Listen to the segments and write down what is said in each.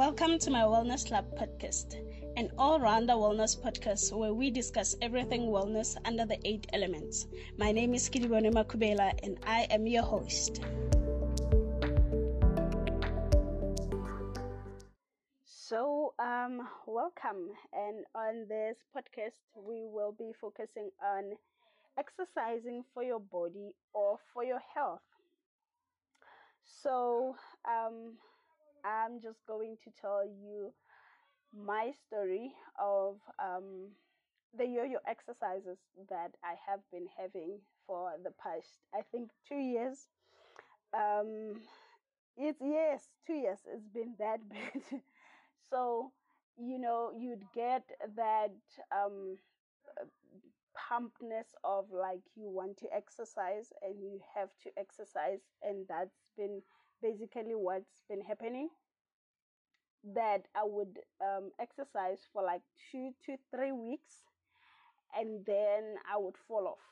Welcome to my Wellness Lab podcast, an all rounder wellness podcast where we discuss everything wellness under the eight elements. My name is Kidibone Makubela and I am your host. So, um, welcome. And on this podcast, we will be focusing on exercising for your body or for your health. So, um, I'm just going to tell you my story of um, the yo yo exercises that I have been having for the past, I think, two years. Um, it's yes, two years. It's been that bad. so, you know, you'd get that um, pumpness of like you want to exercise and you have to exercise, and that's been basically what's been happening that I would um, exercise for like two to three weeks and then I would fall off.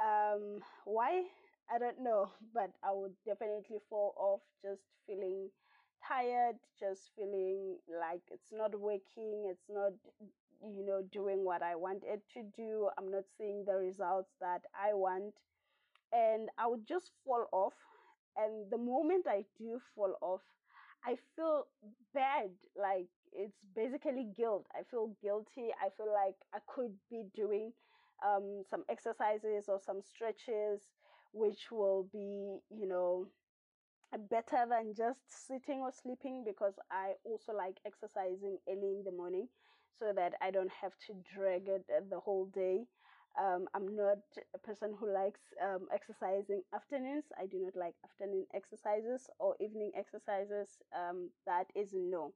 Um, why? I don't know, but I would definitely fall off just feeling tired, just feeling like it's not working, it's not, you know, doing what I want it to do. I'm not seeing the results that I want. And I would just fall off and the moment I do fall off, I feel bad. Like it's basically guilt. I feel guilty. I feel like I could be doing um, some exercises or some stretches, which will be, you know, better than just sitting or sleeping because I also like exercising early in the morning so that I don't have to drag it the whole day. Um, I'm not a person who likes um, exercising afternoons. I do not like afternoon exercises or evening exercises. Um, that is no.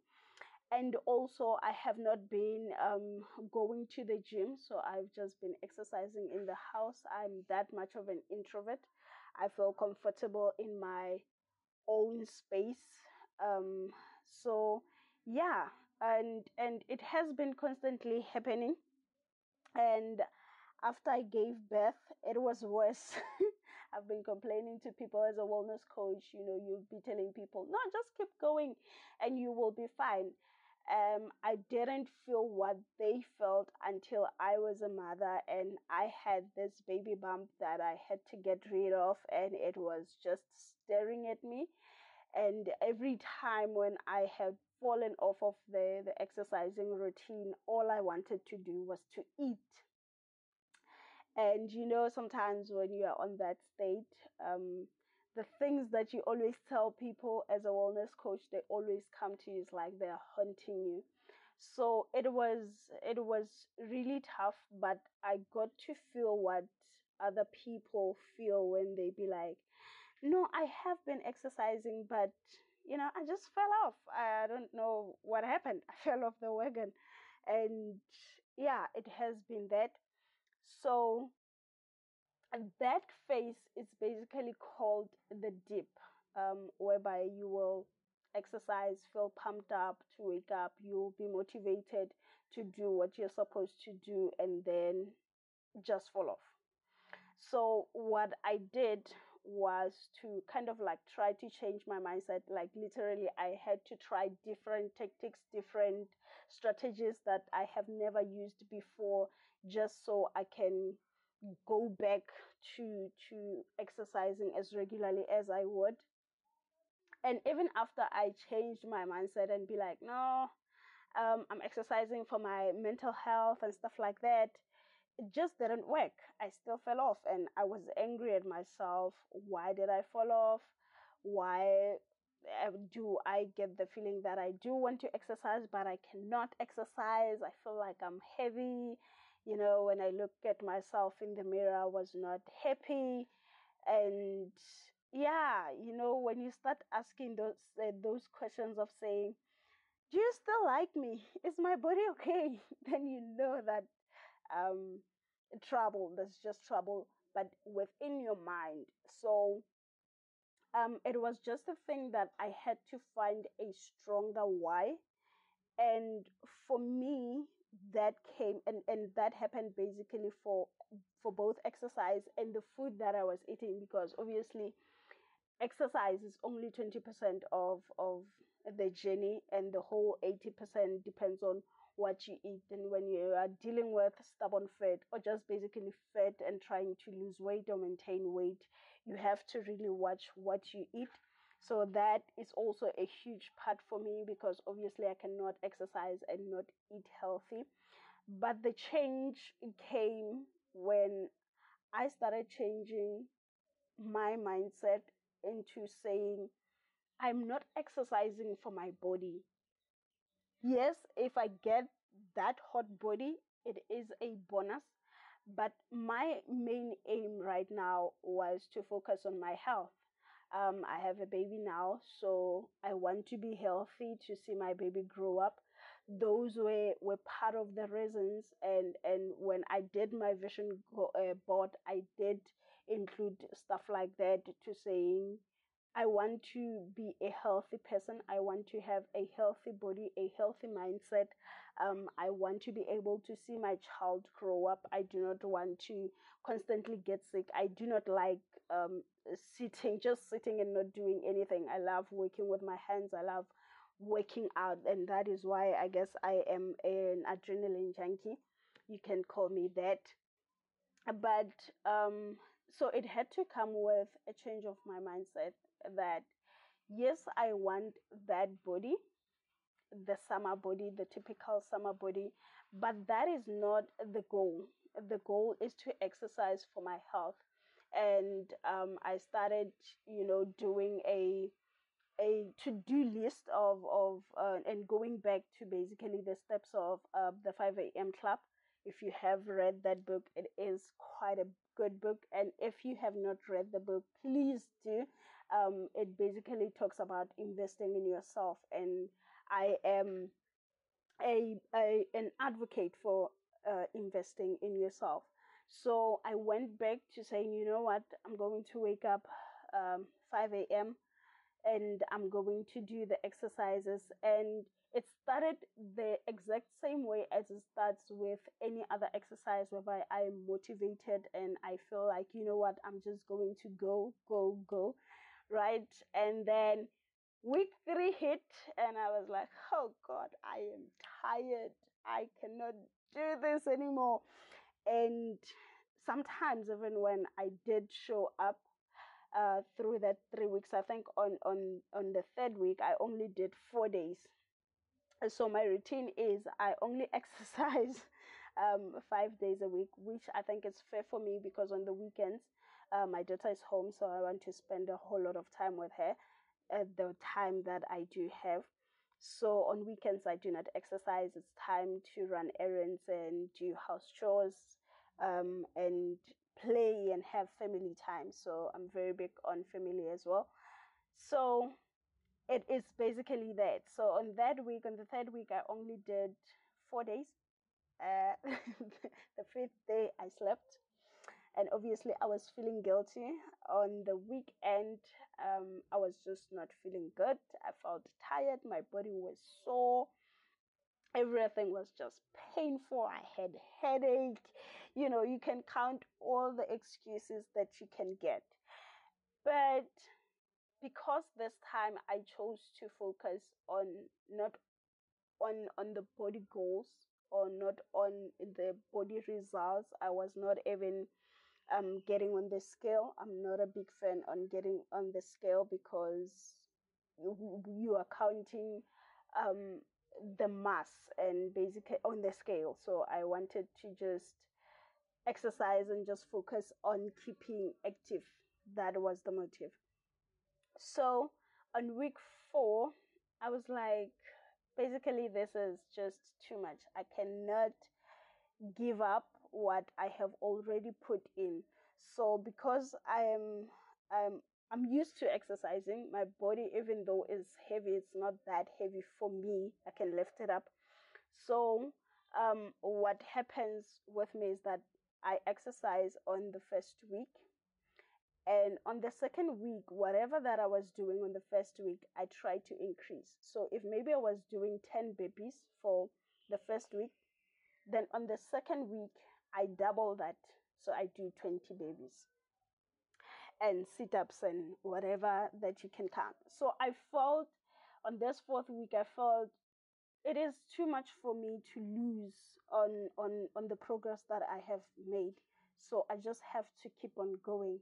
And also, I have not been um, going to the gym, so I've just been exercising in the house. I'm that much of an introvert. I feel comfortable in my own space. Um, so, yeah, and and it has been constantly happening. And after I gave birth, it was worse. I've been complaining to people as a wellness coach, you know, you'll be telling people, no, just keep going and you will be fine. Um, I didn't feel what they felt until I was a mother and I had this baby bump that I had to get rid of, and it was just staring at me. And every time when I had fallen off of the, the exercising routine, all I wanted to do was to eat and you know, sometimes when you are on that state, um, the things that you always tell people as a wellness coach, they always come to you. It's like they're hunting you. So it was it was really tough, but I got to feel what other people feel when they be like, "No, I have been exercising, but you know, I just fell off. I don't know what happened. I fell off the wagon." And yeah, it has been that so that phase is basically called the dip, um, whereby you will exercise, feel pumped up to wake up, you'll be motivated to do what you're supposed to do, and then just fall off. So, what I did was to kind of like try to change my mindset. Like, literally, I had to try different tactics, different strategies that I have never used before just so I can go back to to exercising as regularly as I would. And even after I changed my mindset and be like, no, um, I'm exercising for my mental health and stuff like that, it just didn't work. I still fell off and I was angry at myself. Why did I fall off? Why uh, do I get the feeling that I do want to exercise, but I cannot exercise? I feel like I'm heavy you know, when I look at myself in the mirror, I was not happy. And yeah, you know, when you start asking those uh, those questions of saying, "Do you still like me? Is my body okay?" then you know that um, trouble. There's just trouble, but within your mind. So um, it was just a thing that I had to find a stronger why. And for me, that came and, and that happened basically for for both exercise and the food that I was eating because obviously exercise is only 20% of of the journey and the whole 80% depends on what you eat and when you are dealing with stubborn fat or just basically fat and trying to lose weight or maintain weight you have to really watch what you eat. So that is also a huge part for me because obviously i cannot exercise and not eat healthy. But the change came when i started changing my mindset into saying i'm not exercising for my body yes, if I get that hot body, it is a bonus. But my main aim right now was to focus on my health. Um, I have a baby now, so I want to be healthy to see my baby grow up. Those were, were part of the reasons, and, and when I did my vision uh, board, I did include stuff like that to saying I want to be a healthy person. I want to have a healthy body, a healthy mindset. Um, I want to be able to see my child grow up. I do not want to constantly get sick. I do not like um, sitting, just sitting and not doing anything. I love working with my hands. I love working out, and that is why I guess I am an adrenaline junkie. You can call me that. But um, so it had to come with a change of my mindset that yes, I want that body, the summer body, the typical summer body, but that is not the goal. The goal is to exercise for my health. And um, I started, you know, doing a a to-do list of of uh, and going back to basically the steps of uh, the 5 a.m. club. If you have read that book, it is quite a good book. And if you have not read the book, please do um, it basically talks about investing in yourself. And i am a, a an advocate for uh, investing in yourself. So i went back to saying you know what? I'm going to wake up um, 5 a.m and i'm going to do the exercises. And it started the exact same way as it starts with any other exercise whereby i am motivated and i feel like you know what? I'm just going to go go go right? And then week three hit, and I was like, oh God, I am tired. I cannot do this anymore. And sometimes, even when I did show up uh, through that three weeks, I think on, on, on the third week, I only did four days. So my routine is I only exercise um, five days a week, which I think is fair for me because on the weekends uh, my daughter is home, so I want to spend a whole lot of time with her at the time that I do have. So on weekends, I do not exercise. It's time to run errands and do house chores um, and play and have family time. So I'm very big on family as well. So it is basically that. So on that week, on the third week, I only did four days. Uh, the fifth day, I slept and obviously i was feeling guilty. On the weekend um, i was just not feeling good. I felt tired. My body was sore. Everything was just painful. I had headache. You know you can count all the excuses that you can get. But because this time i chose to focus on not on on the body goals or not on the body results. I was not even um, getting on the scale. I'm not a big fan on getting on the scale because you, are counting um, the mass and basically on the scale. So I wanted to just exercise and just focus on keeping active. That was the motive. So on week four, I was like, basically, this is just too much. I cannot give up what I have already put in. So because I am I'm I'm used to exercising, my body even though it's heavy, it's not that heavy for me. I can lift it up. So um, what happens with me is that I exercise on the first week. And on the second week, whatever that I was doing on the first week, I try to increase. So if maybe I was doing 10 burpees for the first week, then on the second week, I double that. So I do 20 burpees. and sit ups and whatever that you can count. So I felt on this fourth week, I felt it is too much for me to lose on on on the progress that I have made. So I just have to keep on going.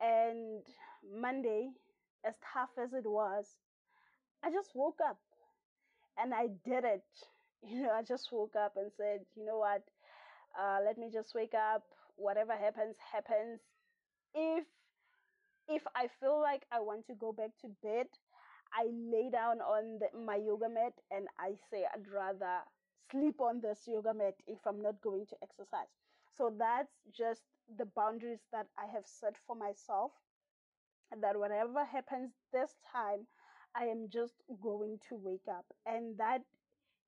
And Monday, as tough as it was, I just woke up and I did it. You know, I just woke up and said, you know what, uh, let me just wake up. Whatever happens, happens. If if I feel like I want to go back to bed, I lay down on the, my yoga mat and I say I'd rather sleep on this yoga mat if I'm not going to exercise. So that's just the boundaries that I have set for myself. That whatever happens this time, I am just going to wake up. And that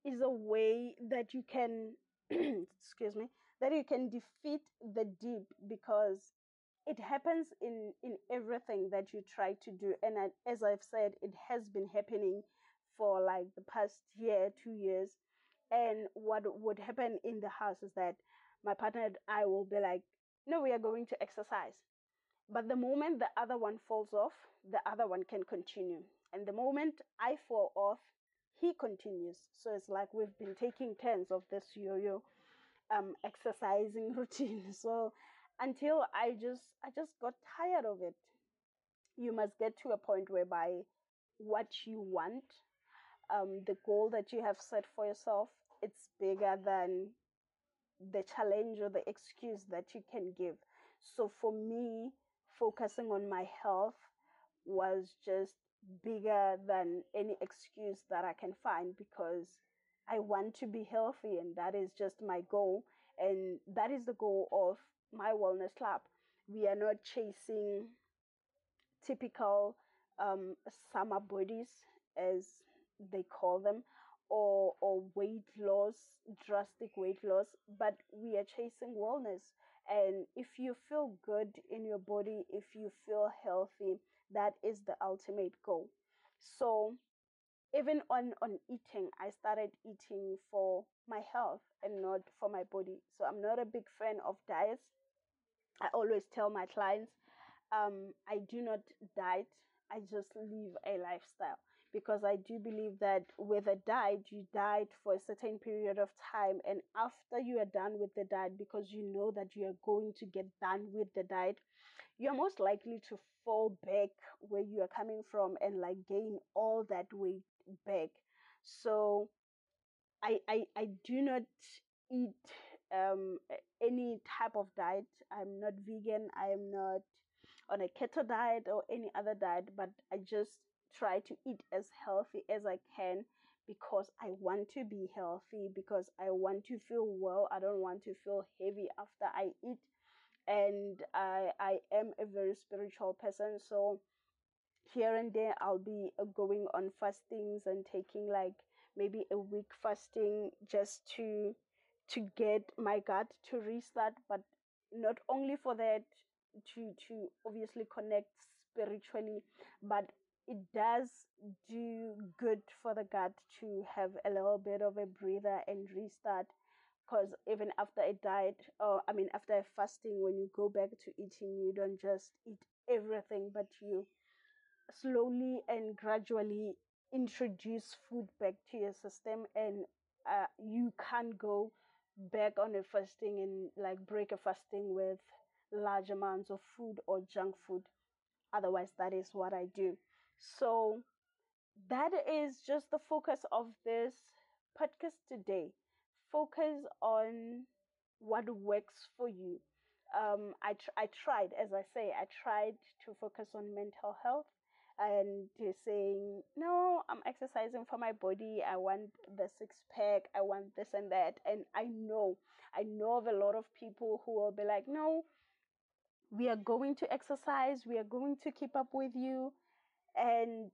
is a way that you can, excuse me, that you can defeat the dip because it happens in in everything that you try to do. And as i've said it has been happening for like the past year two years. And what would happen in the house is that my partner and i will be like no we are going to exercise. But the moment the other one falls off the other one can continue. And the moment i fall off he continues so it's like we've been taking turns of this yo-yo um exercising routine so until I just I just got tired of it. You must get to a point whereby what you want, um, the goal that you have set for yourself, it's bigger than the challenge or the excuse that you can give. So for me, focusing on my health was just bigger than any excuse that I can find because I want to be healthy and that is just my goal and that is the goal of my wellness club. We are not chasing typical um, summer bodies, as they call them, or or weight loss, drastic weight loss, but we are chasing wellness. And if you feel good in your body, if you feel healthy, that is the ultimate goal. So even on on eating i started eating for my health and not for my body. So i'm not a big fan of diets. I always tell my clients um, i do not diet. I just live a lifestyle because i do believe that with a diet you diet for a certain period of time and after you are done with the diet because you know that you are going to get done with the diet you're most likely to fall back where you are coming from and like gain all that weight back. So I I, I do not eat um any type of diet. I'm not vegan. I am not on a keto diet or any other diet, but I just try to eat as healthy as I can because I want to be healthy, because I want to feel well. I don't want to feel heavy after I eat. And I I am a very spiritual person, so here and there I'll be uh, going on fastings and taking like maybe a week fasting just to to get my gut to restart but not only for that to to obviously connect spiritually but it does do good for the gut to have a little bit of a breather and restart because even after a diet or i mean after a fasting when you go back to eating you don't just eat everything but you slowly and gradually introduce food back to your system and uh, you can't go back on a fasting and like break a fasting with large amounts of food or junk food. Otherwise that is what i do. So that is just the focus of this podcast today focus on what works for you um, I, tr- I tried as i say i tried to focus on mental health and saying, No, I'm exercising for my body. I want the six pack. I want this and that. And I know, I know of a lot of people who will be like, No, we are going to exercise. We are going to keep up with you. And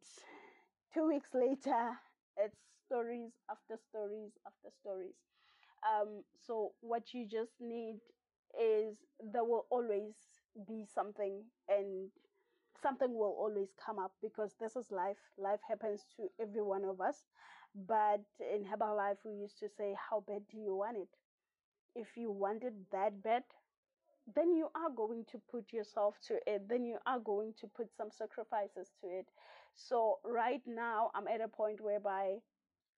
two weeks later, it's stories after stories after stories. Um, so, what you just need is there will always be something and something will always come up because this is life. Life happens to every one of us. But in Herbalife, we used to say, How bad do you want it? If you want it that bad, then you are going to put yourself to it. Then you are going to put some sacrifices to it. So right now, I'm at a point whereby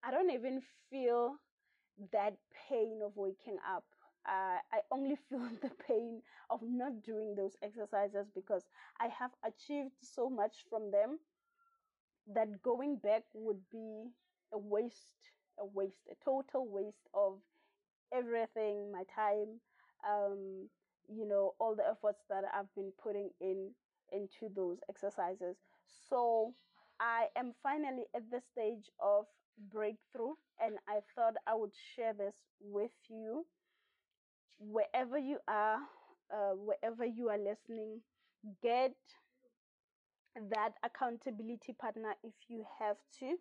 I don't even feel that pain of waking up. Uh, I only feel the pain of not doing those exercises because I have achieved so much from them that going back would be a waste, a waste, a total waste of everything, my time, um, you know, all the efforts that I've been putting in into those exercises. So I am finally at the stage of breakthrough, and I thought I would share this with you. Wherever you are, uh, wherever you are listening, get that accountability partner if you have to,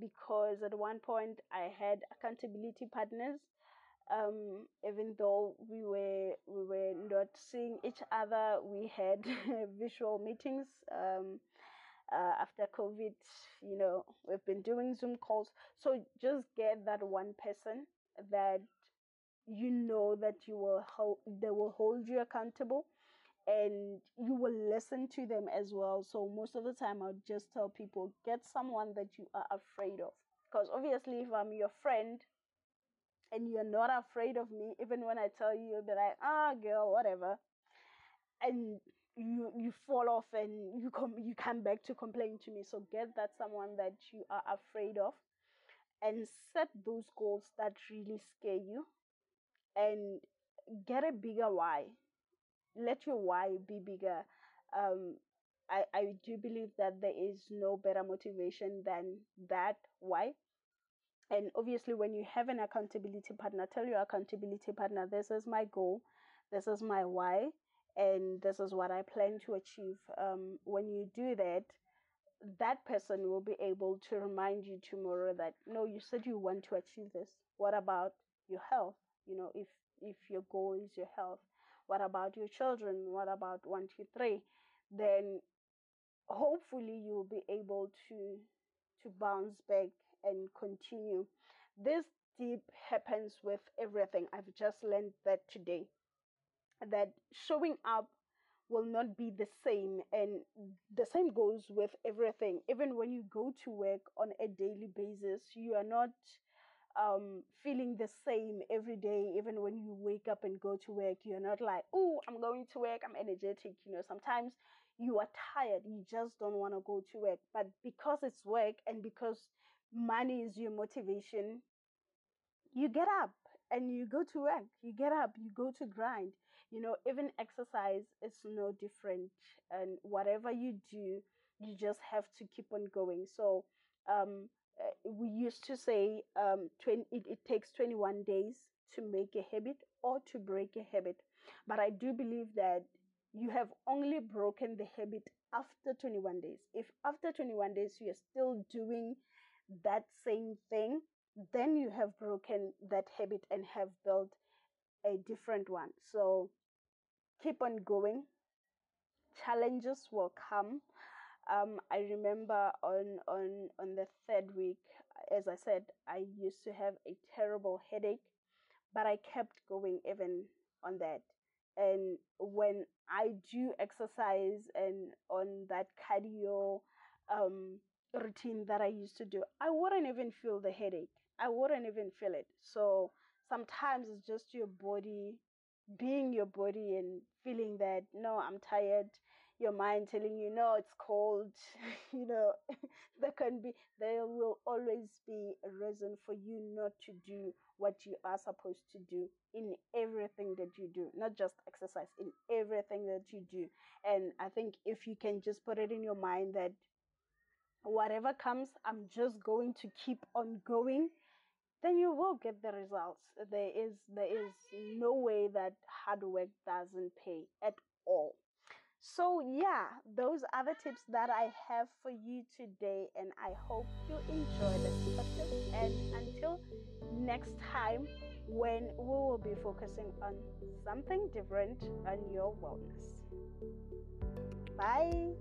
because at one point I had accountability partners. Um, even though we were we were not seeing each other, we had visual meetings. Um, uh, after COVID, you know, we've been doing Zoom calls. So just get that one person that you know that you will hold, they will hold you accountable and you will listen to them as well. So most of the time, I'll just tell people get someone that you are afraid of. Because obviously, if I'm your friend and you're not afraid of me, even when I tell you, you'll be like, ah, girl, whatever. And you you fall off and you come you come back to complain to me. So get that someone that you are afraid of and set those goals that really scare you and get a bigger why. Let your why be bigger. Um I, I do believe that there is no better motivation than that why. And obviously when you have an accountability partner tell your accountability partner this is my goal. This is my why and this is what I plan to achieve. Um, when you do that, that person will be able to remind you tomorrow that no, you said you want to achieve this. What about your health? You know, if if your goal is your health, what about your children? What about one, two, three? Then hopefully you'll be able to to bounce back and continue. This dip happens with everything. I've just learned that today that showing up will not be the same and the same goes with everything. Even when you go to work on a daily basis you are not um, feeling the same every day. Even when you wake up and go to work you're not like oh i'm going to work. I'm energetic. You know sometimes you are tired. You just don't want to go to work. But because it's work and because money is your motivation you get up and you go to work. You get up. You go to grind you know even exercise is no different and whatever you do you just have to keep on going. So um, uh, we used to say um, 20, it, it takes 21 days to make a habit or to break a habit. But i do believe that you have only broken the habit after 21 days. If after 21 days you are still doing that same thing then you have broken that habit and have built a different one. So keep on going. Challenges will come. Um, I remember on on on the third week, as I said, I used to have a terrible headache, but I kept going even on that. And when I do exercise and on that cardio um, routine that I used to do, I wouldn't even feel the headache. I wouldn't even feel it. So sometimes it's just your body being your body and feeling that no i'm tired. Your mind telling you no it's cold. You know there can be there will always be a reason for you not to do what you are supposed to do in everything that you do not just exercise in everything that you do. And i think if you can just put it in your mind that whatever comes i'm just going to keep on going then you will get the results. There is there is no way that hard work doesn't pay at all. So yeah, those are the tips that I have for you today, and I hope you enjoy the tips. And until next time, when we will be focusing on something different on your wellness. Bye.